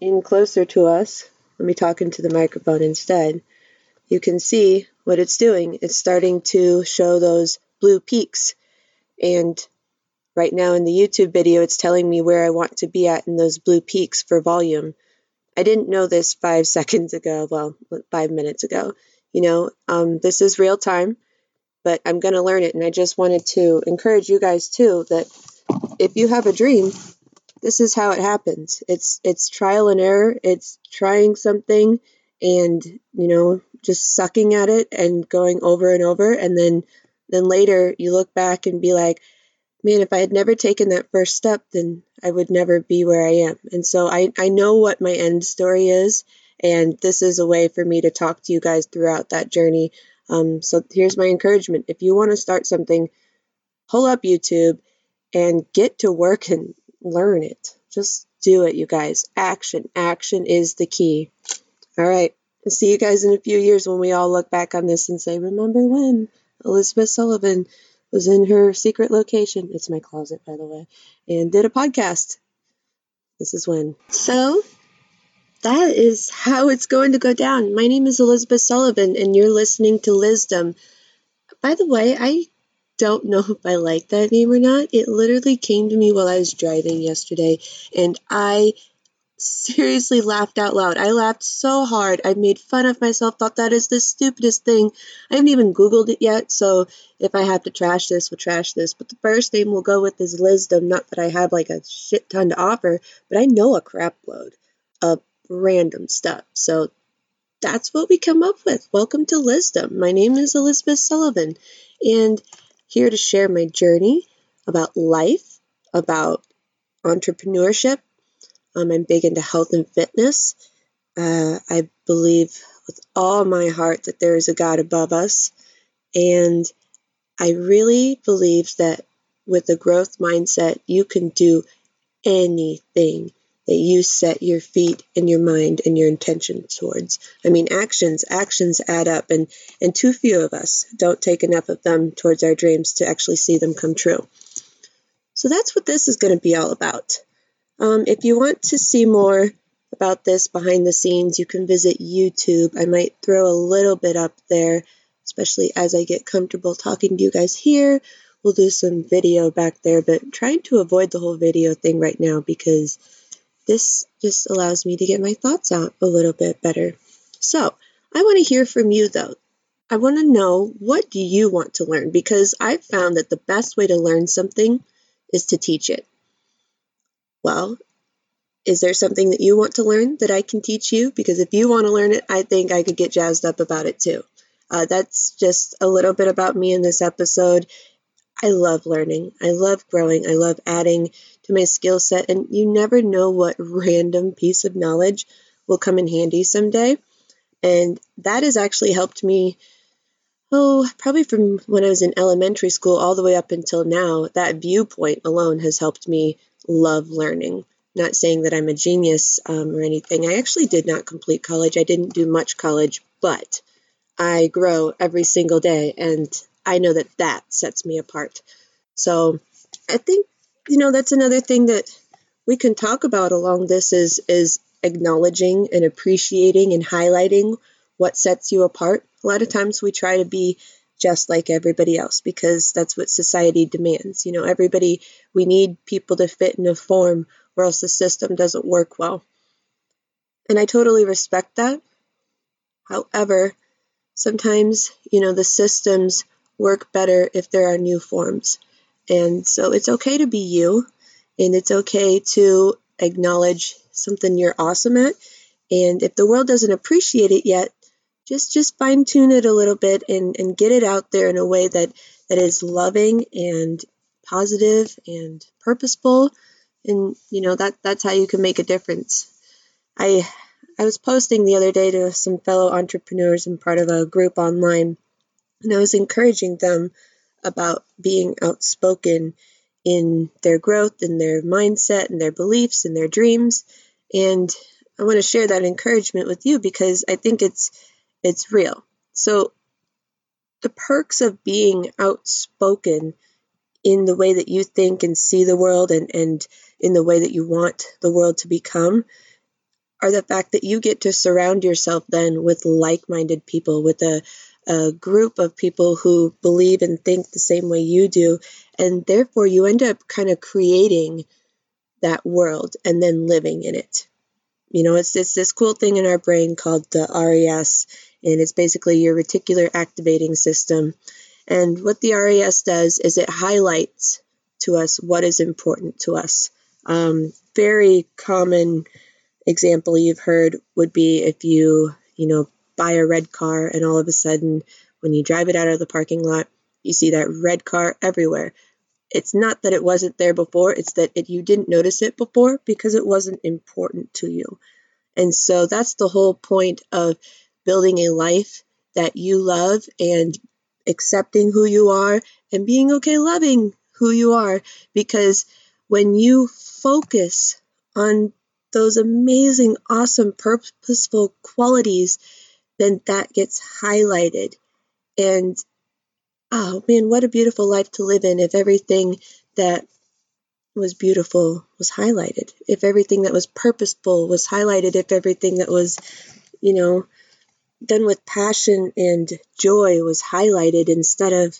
in closer to us, let me talk into the microphone instead, you can see what it's doing. It's starting to show those blue peaks. And right now in the YouTube video, it's telling me where I want to be at in those blue peaks for volume. I didn't know this five seconds ago, well, five minutes ago. You know, um, this is real time, but I'm going to learn it. And I just wanted to encourage you guys too that if you have a dream, this is how it happens. It's it's trial and error. It's trying something and, you know, just sucking at it and going over and over and then then later you look back and be like, man, if I had never taken that first step, then I would never be where I am. And so I, I know what my end story is, and this is a way for me to talk to you guys throughout that journey. Um, so here's my encouragement. If you want to start something, pull up YouTube and get to work and learn it. Just do it, you guys. Action. Action is the key. All right. I'll see you guys in a few years when we all look back on this and say, remember when Elizabeth Sullivan was in her secret location? It's my closet, by the way, and did a podcast. This is when. So that is how it's going to go down. My name is Elizabeth Sullivan, and you're listening to Lizdom. By the way, I don't know if I like that name or not. It literally came to me while I was driving yesterday, and I seriously laughed out loud. I laughed so hard. I made fun of myself, thought that is the stupidest thing. I haven't even Googled it yet, so if I have to trash this, we'll trash this. But the first name we'll go with is Lizdom. Not that I have like a shit ton to offer, but I know a crap load of random stuff. So that's what we come up with. Welcome to Lizdom. My name is Elizabeth Sullivan, and here to share my journey about life, about entrepreneurship, um, I'm big into health and fitness. Uh, I believe with all my heart that there is a God above us. And I really believe that with a growth mindset, you can do anything that you set your feet and your mind and your intention towards. I mean, actions, actions add up, and, and too few of us don't take enough of them towards our dreams to actually see them come true. So that's what this is going to be all about. Um, if you want to see more about this behind the scenes, you can visit YouTube. I might throw a little bit up there, especially as I get comfortable talking to you guys here. We'll do some video back there, but trying to avoid the whole video thing right now because this just allows me to get my thoughts out a little bit better. So, I want to hear from you though. I want to know what do you want to learn because I've found that the best way to learn something is to teach it. Well, is there something that you want to learn that I can teach you? Because if you want to learn it, I think I could get jazzed up about it too. Uh, that's just a little bit about me in this episode. I love learning. I love growing. I love adding my skill set. And you never know what random piece of knowledge will come in handy someday. And that has actually helped me, oh, probably from when I was in elementary school all the way up until now. That viewpoint alone has helped me love learning. Not saying that I'm a genius um, or anything. I actually did not complete college. I didn't do much college, but I grow every single day, and I know that that sets me apart. So I think you know that's another thing that we can talk about along this is is acknowledging and appreciating and highlighting what sets you apart. A lot of times we try to be just like everybody else because that's what society demands. You know, everybody, we need people to fit in a form or else the system doesn't work well. And I totally respect that. However, sometimes, you know, the systems work better if there are new forms. And so it's okay to be you, and it's okay to acknowledge something you're awesome at. And if the world doesn't appreciate it yet, just just fine tune it a little bit and, and get it out there in a way that, that is loving and positive and purposeful and you know that that's how you can make a difference i i was posting the other day to some fellow entrepreneurs and part of a group online and i was encouraging them about being outspoken in their growth and their mindset and their beliefs and their dreams and i want to share that encouragement with you because i think it's it's real. So, the perks of being outspoken in the way that you think and see the world and, and in the way that you want the world to become are the fact that you get to surround yourself then with like minded people, with a, a group of people who believe and think the same way you do. And therefore, you end up kind of creating that world and then living in it. You know, it's, it's this cool thing in our brain called the RAS, and it's basically your reticular activating system. And what the RAS does is it highlights to us what is important to us. Um, very common example you've heard would be if you, you know, buy a red car and all of a sudden when you drive it out of the parking lot, you see that red car everywhere. It's not that it wasn't there before, it's that it, you didn't notice it before because it wasn't important to you. And so that's the whole point of building a life that you love and accepting who you are and being okay loving who you are because when you focus on those amazing, awesome, purposeful qualities, then that gets highlighted. And oh man, what a beautiful life to live in if everything that was beautiful was highlighted, if everything that was purposeful was highlighted, if everything that was, you know, done with passion and joy was highlighted instead of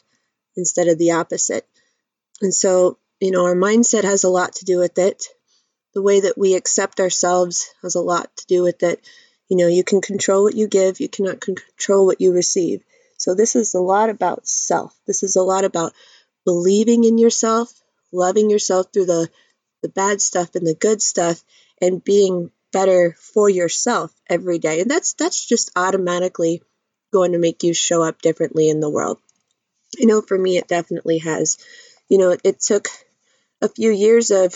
instead of the opposite. And so, you know, our mindset has a lot to do with it the way that we accept ourselves has a lot to do with it. You know, you can control what you give, you cannot control what you receive. So, this is a lot about self. This is a lot about believing in yourself, loving yourself through the, the bad stuff and the good stuff, and being better for yourself every day. And that's that's just automatically going to make you show up differently in the world. You know, for me, it definitely has. You know, it, it took a few years of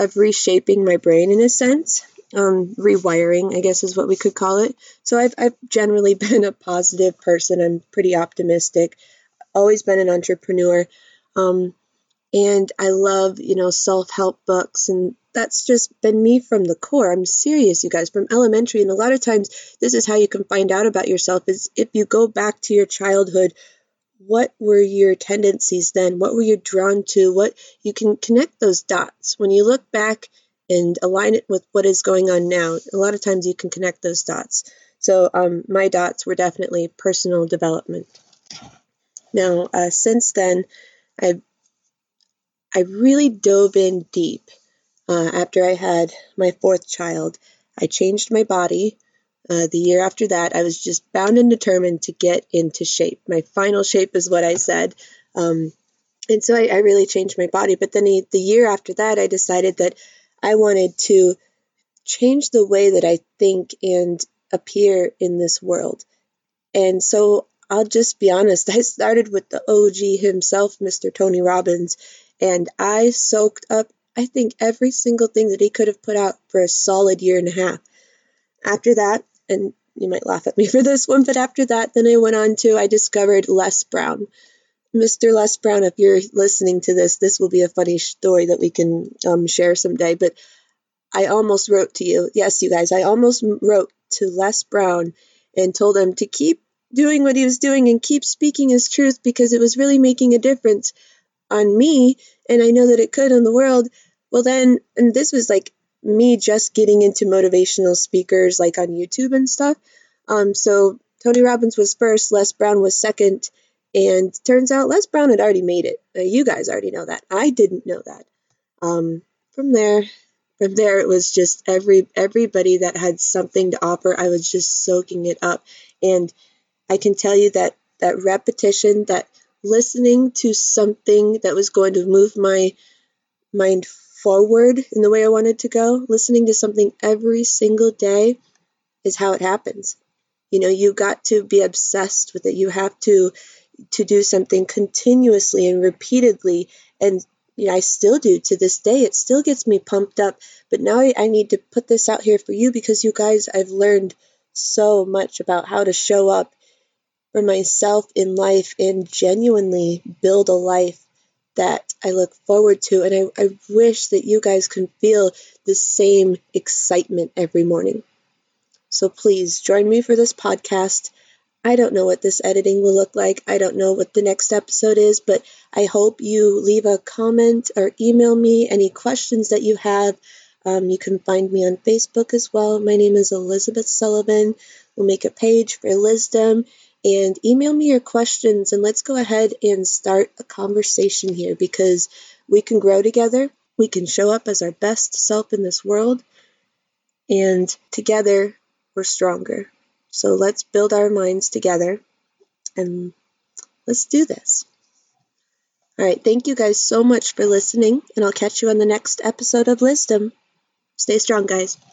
of reshaping my brain in a sense. Um, rewiring, I guess, is what we could call it. So I've, I've generally been a positive person. I'm pretty optimistic. Always been an entrepreneur. Um, and I love, you know, self help books. And that's just been me from the core. I'm serious, you guys, from elementary. And a lot of times, this is how you can find out about yourself is if you go back to your childhood what were your tendencies then? What were you drawn to? What you can connect those dots when you look back and align it with what is going on now. A lot of times you can connect those dots. So um, my dots were definitely personal development. Now, uh, since then, I I really dove in deep. Uh, after I had my fourth child, I changed my body. Uh, the year after that, I was just bound and determined to get into shape. My final shape is what I said. Um, and so I, I, really changed my body. But then the year after that, I decided that I wanted to change the way that I think and appear in this world. And so I'll just be honest, I started with the OG himself, Mr. Tony Robbins, and I soaked up, I think, every single thing that he could have put out for a solid year and a half. After that, and you might laugh at me for this one, but after that, then I went on to, I discovered Les Brown. Mr. Les Brown, if you're listening to this, this will be a funny story that we can um, share someday. But I almost wrote to you. Yes, you guys, I almost wrote to Les Brown and told him to keep doing what he was doing and keep speaking his truth because it was really making a difference on me. And I know that it could on the world. Well, then, and this was like me just getting into motivational speakers like on YouTube and stuff. Um, so Tony Robbins was first, Les Brown was second, and turns out Les Brown had already made it. Uh, you guys already know that. I didn't know that. Um, from there, from there it was just every everybody that had something to offer. I was just soaking it up, and I can tell you that that repetition, that listening to something that was going to move my mind forward in the way I wanted to go, listening to something every single day is how it happens. You know, you got to be obsessed with it. You have to to do something continuously and repeatedly and you know, I still do to this day. It still gets me pumped up. But now I, I need to put this out here for you because you guys, I've learned so much about how to show up for myself in life and genuinely build a life that I look forward to. And I, I wish that you guys can feel the same excitement every morning. So please join me for this podcast. I don't know what this editing will look like. I don't know what the next episode is, but I hope you leave a comment or email me any questions that you have. Um, you can find me on Facebook as well. My name is Elizabeth Sullivan. We'll make a page for Lizdom and email me your questions and let's go ahead and start a conversation here because we can grow together. We can show up as our best self in this world and together we're stronger. So let's build our minds together and let's do this. All right, thank you guys so much for listening, and I'll catch you on the next episode of Lizdom. Stay strong, guys.